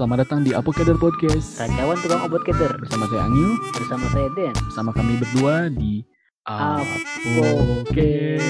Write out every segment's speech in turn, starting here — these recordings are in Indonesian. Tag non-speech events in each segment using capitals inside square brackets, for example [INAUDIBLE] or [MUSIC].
selamat datang di Apokader Podcast. Rancawan tukang obat keder Bersama saya Angyu, bersama saya Den. bersama kami berdua di Apokader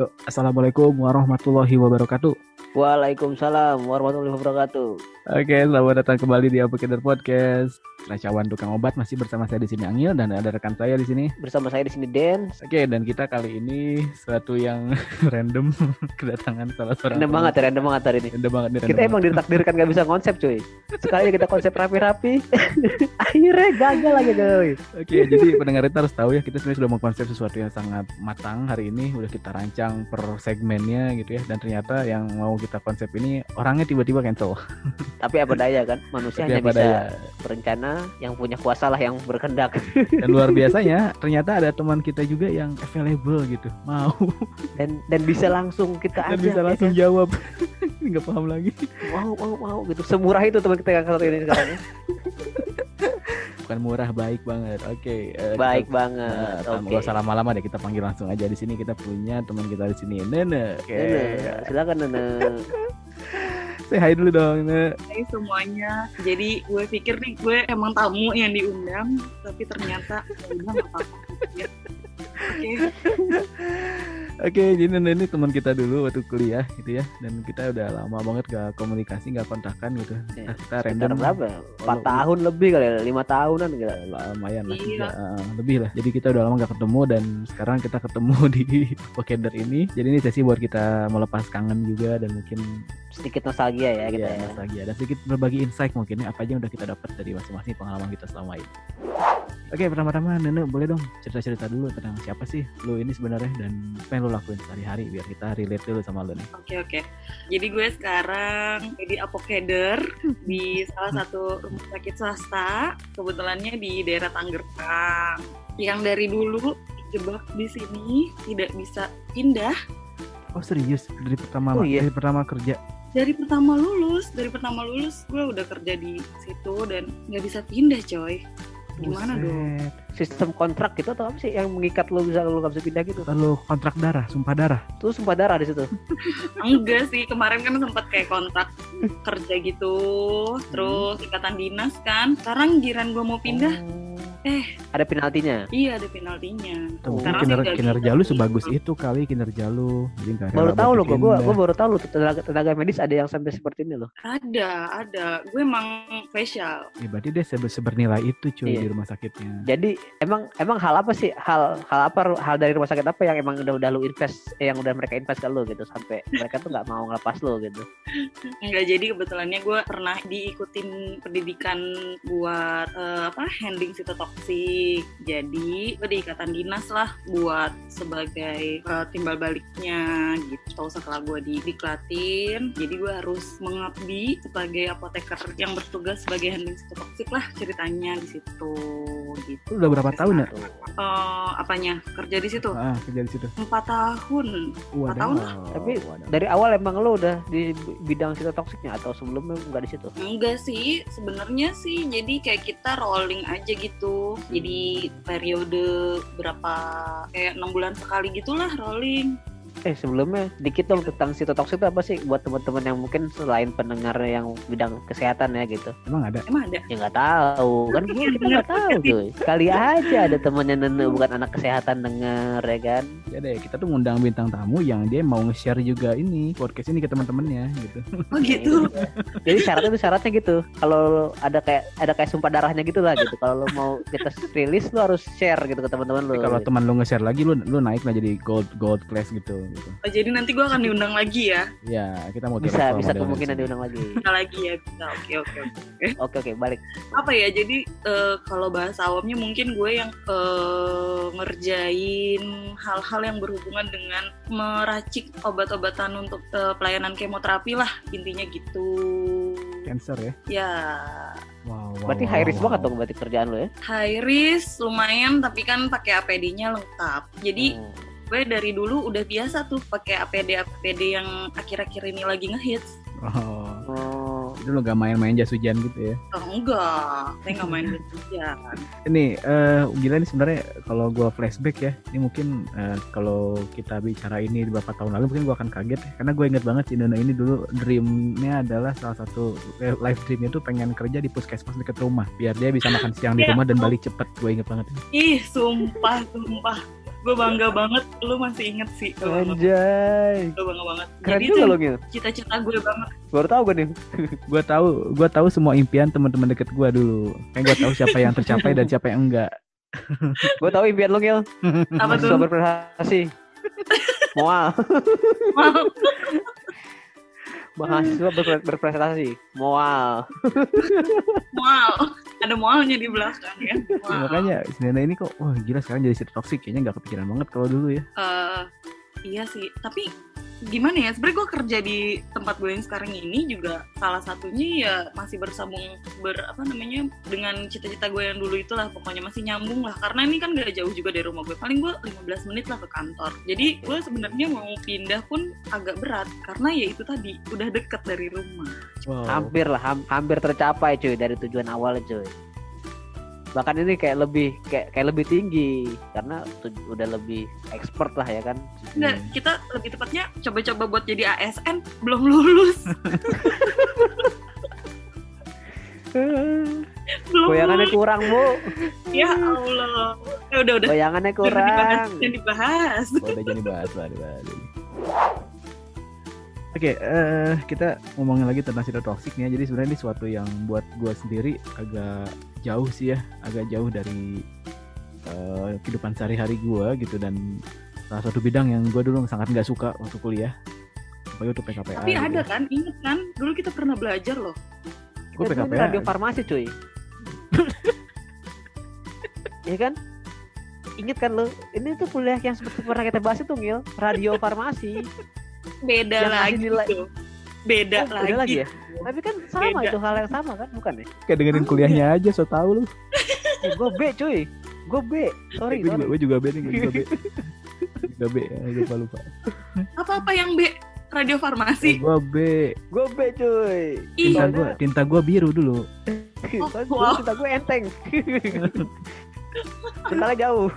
Yuk, Assalamualaikum warahmatullahi wabarakatuh. Waalaikumsalam warahmatullahi wabarakatuh. Oke, selamat datang kembali di Apokader Podcast Racawan Tukang Obat masih bersama saya di sini Angil dan ada rekan saya di sini Bersama saya di sini Den. Oke, dan kita kali ini suatu yang [LAUGHS] random [LAUGHS] kedatangan salah seorang Random banget, ya, random banget hari ini. Random banget random Kita emang ditakdirkan gak bisa konsep cuy. Sekali kita konsep rapi-rapi, [LAUGHS] akhirnya gagal lagi cuy. Oke, jadi pendengar kita harus tahu ya kita sebenarnya sudah mengkonsep sesuatu yang sangat matang hari ini, udah kita rancang per segmennya gitu ya, dan ternyata yang mau kita konsep ini orangnya tiba-tiba cancel. Tapi apa daya kan, manusia Tapi hanya bisa daya. berencana, yang punya kuasa lah yang berkendak. [LAUGHS] Dan luar biasanya [LAUGHS] ternyata ada teman kita juga yang available gitu, mau Dan dan bisa langsung kita dan ajak. bisa ya langsung kan? jawab. [LAUGHS] Nggak paham lagi. Mau, mau, mau gitu. Semurah itu teman kita yang satu ini sekarang. ya. Bukan murah, baik banget. Oke. eh, Baik kita- banget. Tanpa Oke. usah lama-lama deh kita panggil langsung aja di sini kita punya teman kita di sini Nene. Oke. Nene, silakan Nene. Say hi dulu dong. Hai semuanya. Jadi gue pikir nih gue emang tamu yang diundang, tapi ternyata ya udah nggak apa-apa. Oke, [LAUGHS] Oke, jadi ini teman kita dulu waktu kuliah gitu ya, dan kita udah lama banget gak komunikasi, gak kontakan gitu. Iya, Nah, kita Sekitar random berapa? Empat tahun lebih kali ya, lima tahunan gitu. lah, lumayan lah, Iya. eh, lebih lah. Jadi kita udah lama gak ketemu dan sekarang kita ketemu [LAUGHS] di Pokeder ini. Jadi ini sesi buat kita melepas kangen juga dan mungkin Sedikit nostalgia ya kita ya, ya. nostalgia dan sedikit berbagi insight mungkin ya apa aja yang udah kita dapat dari masing-masing pengalaman kita selama ini. Oke, pertama-tama Nene boleh dong cerita-cerita dulu tentang siapa sih lu ini sebenarnya dan apa yang lu lakuin sehari-hari biar kita relate dulu sama lu nih. oke, oke. Jadi gue sekarang jadi apokeder [LAUGHS] di salah satu rumah sakit swasta, kebetulannya di daerah Tangerang. Yang dari dulu jebak di sini tidak bisa pindah Oh serius dari pertama Oh, iya. dari pertama kerja. dari pertama lulus dari pertama lulus gue udah kerja di situ dan nggak bisa pindah coy gimana dong Buset. Sistem kontrak gitu atau apa sih yang mengikat lo bisa lo gak bisa pindah gitu? Lalu kontrak darah, sumpah darah. Tuh sumpah darah di situ. [LAUGHS] enggak sih kemarin kan sempat kayak kontrak kerja gitu terus ikatan dinas kan sekarang giran gue mau pindah Eh, ada penaltinya. iya ada penaltinya Tuh, Sekarang kinerja, kinerja lu sebagus itu kali kinerja lu. Jadi Baru tahu gua, pindah. gua baru tahu loh tenaga, tenaga medis ada yang sampai seperti ini loh. ada ada gue emang spesial Ya, berarti dia sebe- sebernilai itu cuy Iya. di rumah sakitnya. Jadi emang emang hal apa sih hal hal apa hal dari rumah sakit apa yang emang udah udah lu invest eh, yang udah mereka invest ke lu gitu sampai mereka tuh nggak mau ngelepas lu gitu. Enggak jadi kebetulannya gue pernah diikutin pendidikan buat eh, apa handling sitotoksik. Jadi gue di ikatan dinas lah buat sebagai eh, timbal baliknya gitu. Setelah gue di diklatin, jadi gue harus mengabdi sebagai apoteker yang bertugas sebagai handling sitotoksik lah ceritanya di situ gitu. Udah berapa tahun ya? Eh, apanya kerja di situ? Ah, kerja di situ. Empat tahun. Wadaw. tahun Tapi wadaw. Dari awal emang lu udah di bidang sitotoksiknya atau sebelumnya nggak di situ? Enggak sih, sebenarnya sih jadi kayak kita rolling aja gitu. Jadi periode berapa kayak enam bulan sekali gitulah rolling. Eh sebelumnya dikit dong tentang sitotoksik itu apa sih buat teman-teman yang mungkin selain pendengar yang bidang kesehatan ya gitu. Emang ada? Emang ada? Ya nggak tahu kan gua kita nggak tahu tuh. Kali aja ada temannya Nene bukan anak kesehatan denger ya kan. Ya deh, kita tuh ngundang bintang tamu yang dia mau nge-share juga ini podcast ini ke teman-temannya gitu. Oh gitu. [LAUGHS] Jadi syaratnya tuh syaratnya gitu. Kalau ada kayak ada kayak sumpah darahnya gitu lah gitu. Kalau lo mau kita rilis lo harus share gitu ke teman-teman lo. Kalau teman lu nge-share lagi lu lu naik lah jadi gold gold class gitu gitu. Oh, jadi nanti gue akan diundang lagi ya. Ya, kita mau bisa bisa kemungkinan diundang lagi. Bisa lagi ya, bisa. Oke, oke, oke. Oke oke balik. Apa ya? Jadi eh, kalau bahasa awamnya mungkin gue yang eh, ngerjain hal-hal yang berhubungan dengan meracik obat-obatan untuk eh, pelayanan kemoterapi lah intinya gitu. Cancer ya. Ya, Wow, wow, Berarti wow, high risk wow. banget dong berarti kerjaan lo ya. high risk lumayan tapi kan pakai APD-nya lengkap. Jadi Hmm. Gue dari dulu udah biasa tuh pakai APD APD yang akhir-akhir ini lagi ngehits. Oh. Oh, Jadi lo gak main-main jas hujan gitu ya. Oh, enggak, saya nggak main hujan. Ini eh gila nih sebenarnya kalau gua flashback ya, ini mungkin eh, kalau kita bicara ini beberapa tahun lalu mungkin gua akan kaget ya. Karena gue inget banget si Nana ini dulu dreamnya adalah salah satu eh, live dreamnya tuh pengen kerja di puskesmas deket rumah biar dia bisa makan siang di Ya rumah dan balik cepet. Gue inget banget. ini. Ih, sumpah, sumpah. Gue bangga banget, lu masih inget sih. Gue bangga, Anjay. gue bangga banget. Keren Jadi juga lo Ngil. cita-cita gue banget. Baru tahu gue nih. [LAUGHS] Gue tahu, gue tahu semua impian teman-teman deket gua dulu. Kayak gue tahu siapa yang tercapai dan siapa yang enggak. [LAUGHS] Gue tahu impian lo Ngil. Apa tuh? Berprestasi. [LAUGHS] Moal. Mau. Mahasiswa berpre- berprestasi. Moal. Mual. Ada mualnya di belakang ya. Mual. Makanya si Nana ini kok, wah gila sekarang jadi toxic kayaknya nggak kepikiran banget kalau dulu ya. Eh, iya sih, tapi gimana ya? Sebenarnya gue kerja di tempat gue yang sekarang ini juga salah satunya ya masih bersambung ber apa namanya dengan cita-cita gue yang dulu itulah pokoknya masih nyambung lah karena ini kan gak jauh juga dari rumah gue paling gue 15 menit lah ke kantor jadi gue sebenarnya mau pindah pun agak berat karena ya itu tadi udah deket dari rumah Wow. Hampir lah, ham- hampir tercapai cuy dari tujuan awal cuy. Bahkan ini kayak lebih kayak kayak lebih tinggi karena udah lebih expert lah ya kan. Nggak, kita lebih tepatnya coba-coba buat jadi ASN belum lulus [LAUGHS] belum Goyangannya lulus. kurang bu, ya Allah ya udah udah Jangan dibahas, kurang. jangan dibahas. Oh, udah jadi bahas lah, dibahas. Oke, eh, kita ngomongin lagi tentang sifat toxic nih ya. Jadi sebenarnya ini suatu yang buat gue sendiri agak jauh sih ya, agak jauh dari eh, kehidupan sehari-hari gue gitu dan salah satu bidang yang gue dulu sangat nggak suka waktu kuliah. Apalagi waktu PKPA. Tapi gitu ada ya. kan, inget kan? Dulu kita pernah belajar loh. Gue Itu PKPA. radio farmasi cuy. [LAUGHS] Iya kan? Ingat kan lo? Ini tuh kuliah yang seperti pernah kita bahas itu Ngil, radio farmasi. Beda Yang lagi nilai- tuh. Beda Oh, lagi. beda lagi ya? Tapi kan sama Beda. itu hal yang sama kan, bukan ya? Kayak dengerin kuliahnya aja, so tau lu. Eh, gue B cuy, gue B. Sorry, gue juga, gue juga B nih, gue juga B. [LAUGHS] juga B, ya, lupa lupa. Apa-apa yang B? Radio farmasi. Gue B. Gue B cuy. Tinta gue, tinta gue biru dulu. Soalnya wow. cinta gue enteng. Bentarnya jauh.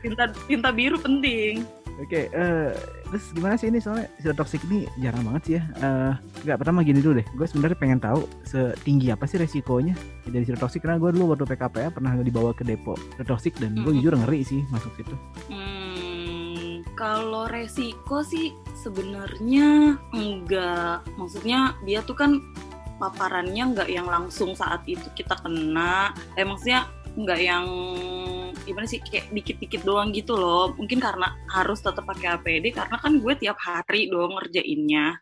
tinta tinta biru penting. Oke, eh terus gimana sih ini soalnya sifat toxic ini jarang banget sih ya. Eh nggak pertama gini dulu deh. Gue sebenarnya pengen tahu setinggi apa sih resikonya dari sifat toxic karena gue dulu waktu PKPA pernah dibawa ke depo sifat toxic dan gue Mm-mm. jujur ngeri sih masuk situ. Hmm, kalau resiko sih sebenarnya enggak. Maksudnya dia tuh kan paparannya enggak yang langsung saat itu kita kena. Eh maksudnya enggak yang gimana sih kayak dikit-dikit doang gitu loh. Mungkin karena harus tetap pakai APD karena kan gue tiap hari dong ngerjainnya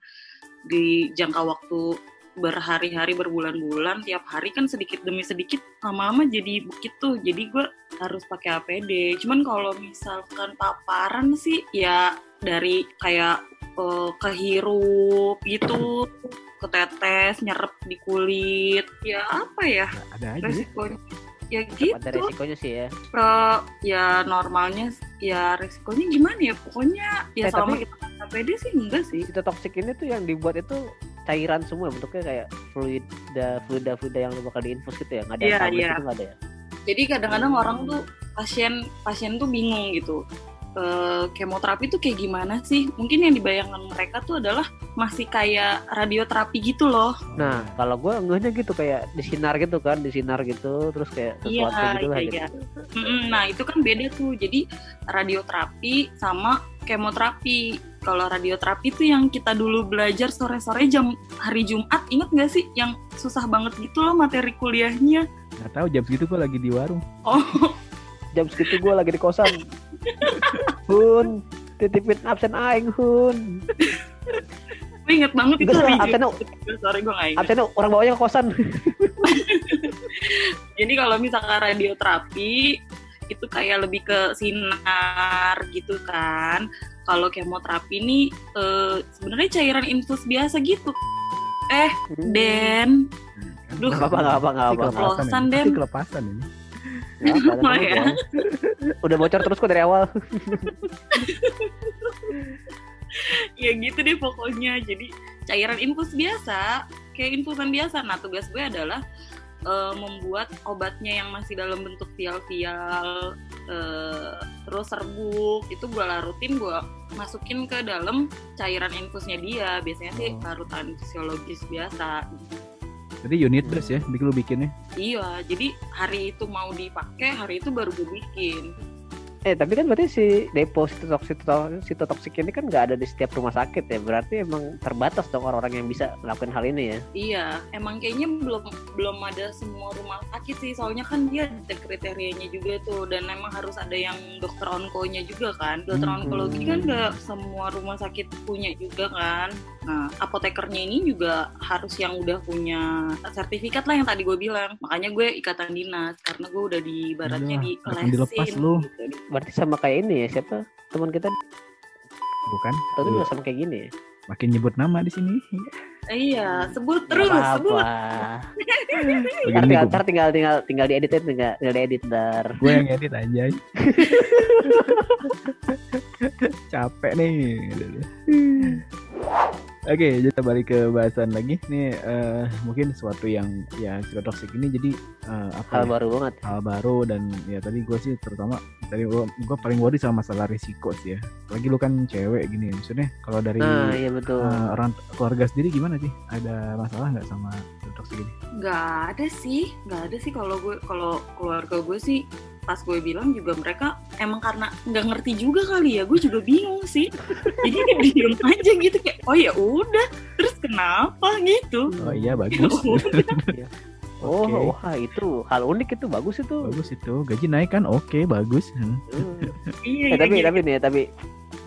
di jangka waktu berhari-hari berbulan-bulan tiap hari kan sedikit demi sedikit lama-lama jadi begitu jadi gue harus pakai APD. Cuman kalau misalkan paparan sih ya dari kayak eh, kehirup gitu, ketetes, nyerep di kulit. Ya apa ya Ada aja ya. resikonya? Ya Ada gitu. resikonya sih ya. Eh, ya normalnya ya resikonya gimana ya? Pokoknya ya Eh, selama tapi- kita pakai APD sih enggak sih. Itu toxic ini tuh yang dibuat itu cairan semua bentuknya kayak fluida fluida fluida yang lu bakal diinfus gitu ya nggak ada Iya, yang iya. itu nggak ada ya Jadi kadang-kadang orang tuh pasien pasien tuh bingung gitu. Eh, kemoterapi tuh kayak gimana sih? Mungkin yang dibayangkan mereka tuh adalah masih kayak radioterapi gitu loh. nah kalau gue ngehnya gitu kayak disinar gitu kan disinar gitu terus kayak Iya, sesuatu gitu lah iya, gitu iya. Mm-mm, Nah itu kan beda tuh. Jadi radioterapi sama kemoterapi. Kalau radioterapi itu yang kita dulu belajar sore-sore jam hari Jumat, inget nggak sih? Yang susah banget gitu loh materi kuliahnya. Nggak tahu jam segitu gue lagi di warung. Oh, jam segitu gue lagi di kosan hun titipin absen aing hun gue inget banget itu hari absennya Jumat. Sorry gue nggak inget. absennya orang bawanya ke kosan [LAUGHS] Jadi kalau misalkan radioterapi itu kayak lebih ke sinar gitu kan. Kalau kemoterapi ini eh, sebenarnya cairan infus biasa gitu. Eh, Den, Duh. nggak apa nggak apa nggak Pasti apa nggak apa. Kelepasan. Den. Kelepasan ini. Oh, ya. aja. udah bocor terus kok dari awal [LAUGHS] ya gitu deh pokoknya. Jadi cairan infus biasa kayak infusan biasa nah tugas gue adalah uh, membuat obatnya yang masih dalam bentuk vial-vial uh, terus serbuk itu gue larutin gue masukin ke dalam cairan infusnya dia biasanya sih Oh. larutan fisiologis biasa Jadi unit base ya, bikin lu bikinnya. iya jadi hari itu mau dipakai hari itu baru gue bikin Eh tapi kan berarti si depo sitotoksik sitotoksik ini kan nggak ada di setiap rumah sakit ya. Berarti emang terbatas dong orang-orang yang bisa melakukan hal ini ya. Iya, emang kayaknya belum belum ada semua rumah sakit sih. Soalnya kan dia ada kriterianya juga tuh, dan emang harus ada yang dokter onkonya juga kan. Dokter Hmm. onkologi kan nggak semua rumah sakit punya juga kan. Nah, apotekernya ini juga harus yang udah punya sertifikat lah yang tadi gue bilang. Makanya gue ikatan dinas karena gue udah di baratnya di akan dilepas lu. Gitu. Berarti sama kayak ini ya siapa teman kita Bukan? Lu juga sama kayak gini ya. Makin nyebut nama di sini. Iya, sebut Nggak terus, sebut. Begini Ntar, nih, tinggal, ntar tinggal tinggal tinggal diedit tinggal, tinggal diedit ntar. gue yang edit aja. [LAUGHS] Capek nih. Oke, kita balik ke bahasan lagi. Nih eh, mungkin sesuatu yang ya toxic ini jadi eh, apa Hal ya? baru banget. hal baru dan ya tadi gue sih terutama tadi gue gue paling worry sama masalah risiko sih ya. Apalagi lu kan cewek gini, maksudnya kalau dari Nah iya betul. eh, orang keluarga sendiri gimana sih? Ada masalah nggak sama toxic ini? Nggak ada sih, nggak ada sih kalau gue kalau keluarga gue sih pas gue bilang juga mereka emang karena nggak ngerti juga kali ya, gue juga bingung sih. [LAUGHS] Jadi dia diem aja gitu kayak oh ya udah, terus kenapa gitu? Oh iya bagus. [LAUGHS] Oh, Oke. wah itu hal unik itu bagus itu. Bagus itu gaji naik kan? Oke bagus. Hmm. Hmm. [LAUGHS] iya, Eh, tapi gitu. tapi nih ya, tapi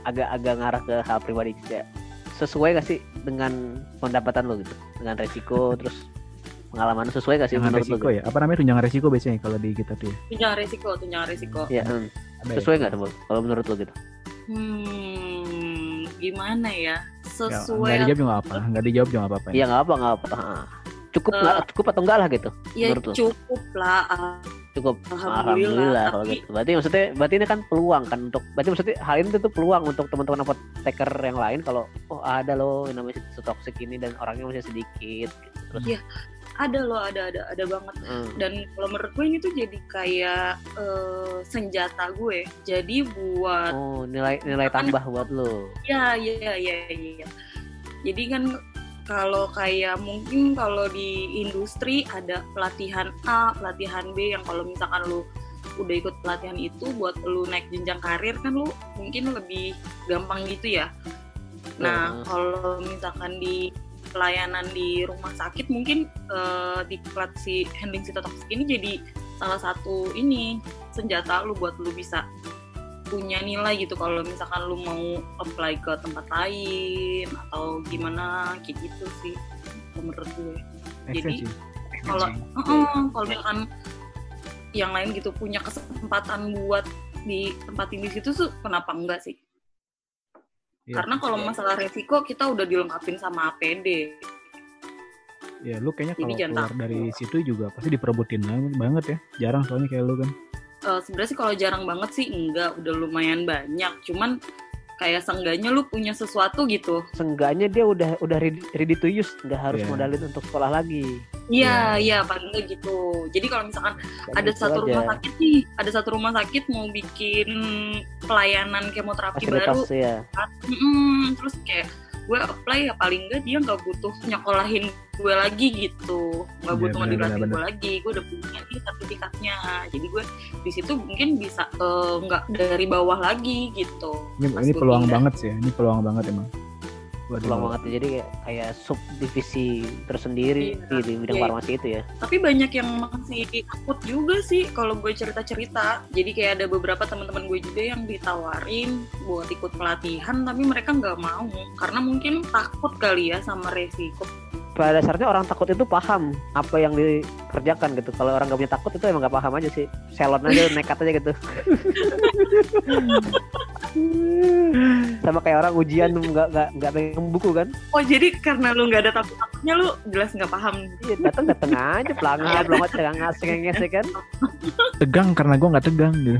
agak-agak ngarah ke hal pribadi juga. Sesuai gak sih dengan pendapatan lo gitu? Dengan resiko terus pengalaman sesuai gak sih Jangan menurut resiko ya. Apa namanya tunjangan resiko biasanya kalau di kita tuh ya? tunjangan resiko, tunjangan resiko. Ya, hmm. Ya? sesuai nggak tuh kalau menurut lo gitu? Hmm, gimana ya? Sesuai nggak dijawab juga nggak apa, nggak dijawab juga nggak apa-apa. Iya nggak apa nggak apa. Cukup nggak? cukup atau enggak lah gitu? ya menurut lo? cukup lah. ah, Cukup. Alhamdulillah, Alhamdulillah kalau tapi- gitu. Berarti maksudnya berarti ini kan peluang kan untuk berarti maksudnya hal ini tuh peluang untuk teman-teman apoteker yang lain kalau oh ada loh yang namanya toxic ini dan orangnya masih sedikit gitu. Terus Iya. Ada loh, ada ada ada banget. hmm. dan kalau menurut gue ini tuh jadi kayak eh, senjata gue jadi buat oh nilai nilai Kan- tambah buat lo. ya ya ya ya jadi kan kalau kayak mungkin kalau di industri ada pelatihan A pelatihan B yang kalau misalkan lu udah ikut pelatihan itu buat lu naik jenjang karir kan lu mungkin lebih gampang gitu ya nah Heeh. kalau misalkan di pelayanan di rumah sakit mungkin eh, di klat si handling sitotoksik ini jadi salah satu ini senjata lu buat lu bisa punya nilai gitu. Kalau misalkan lu mau apply ke tempat lain atau gimana kayak gitu sih menurut gue. Jadi, kalau. Heeh, kalau misalkan yang lain gitu punya kesempatan buat di tempat di situ tuh kenapa enggak sih Iya. karena kalau masalah resiko kita udah dilengkapin sama APD ya lu kayaknya kalau keluar takut. dari situ juga pasti diperebutin banget, banget ya. Jarang soalnya kayak lu kan. Eh, sebenarnya sih kalau jarang banget sih enggak udah lumayan banyak cuman kayak seenggaknya lu punya sesuatu gitu Seenggaknya dia udah udah ready, ready to use, nggak harus Iya. modalin untuk sekolah lagi. Iya iya paling enggak gitu jadi kalau misalkan Dan ada satu aja. rumah sakit nih ada satu rumah sakit mau bikin pelayanan kemoterapi fasilitas baru ya. Mm-mm, terus kayak gue apply ya paling enggak dia nggak butuh nyekolahin gue lagi gitu nggak Iya, butuh benar, ngedilatin benar, gue lagi gue udah punya nih sertifikatnya jadi gue di situ mungkin bisa eh, nggak dari bawah lagi gitu Ini, ini peluang pindah. banget sih ya. Ini peluang banget emang. Dibawa. banget jadi kayak, kayak subdivisi tersendiri Iya, di, di bidang iya. farmasi itu ya. tapi banyak yang masih takut juga sih kalau gue cerita-cerita jadi kayak ada beberapa teman-teman gue juga yang ditawarin buat ikut pelatihan tapi mereka nggak mau karena mungkin takut kali ya sama resiko Pada dasarnya orang takut itu paham apa yang dikerjakan gitu. Kalau orang gak punya takut itu emang gak paham aja sih. Salon aja [LAUGHS] nekat aja gitu. Sama kayak orang ujian nggak nggak nggak pegang buku kan? Oh jadi karena lu nggak ada takut takutnya lu jelas nggak paham. Iya datang datang aja pelanggar [LAUGHS] pelongot cengenges cengenges ya kan. tegang karena gue nggak tegang gitu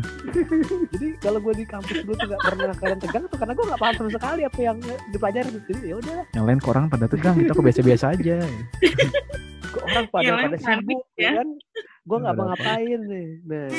Jadi kalau gue di kampus gue tuh nggak pernah kalian tegang tuh karena gue nggak paham sama sekali apa yang dipelajari. Jadi ya udah yang lain kok orang pada tegang kita kok biasa-biasa aja kok orang pada lain pada sibuk ya. ya kan. Gue nggak Bener. apa ngapain nih. Nah.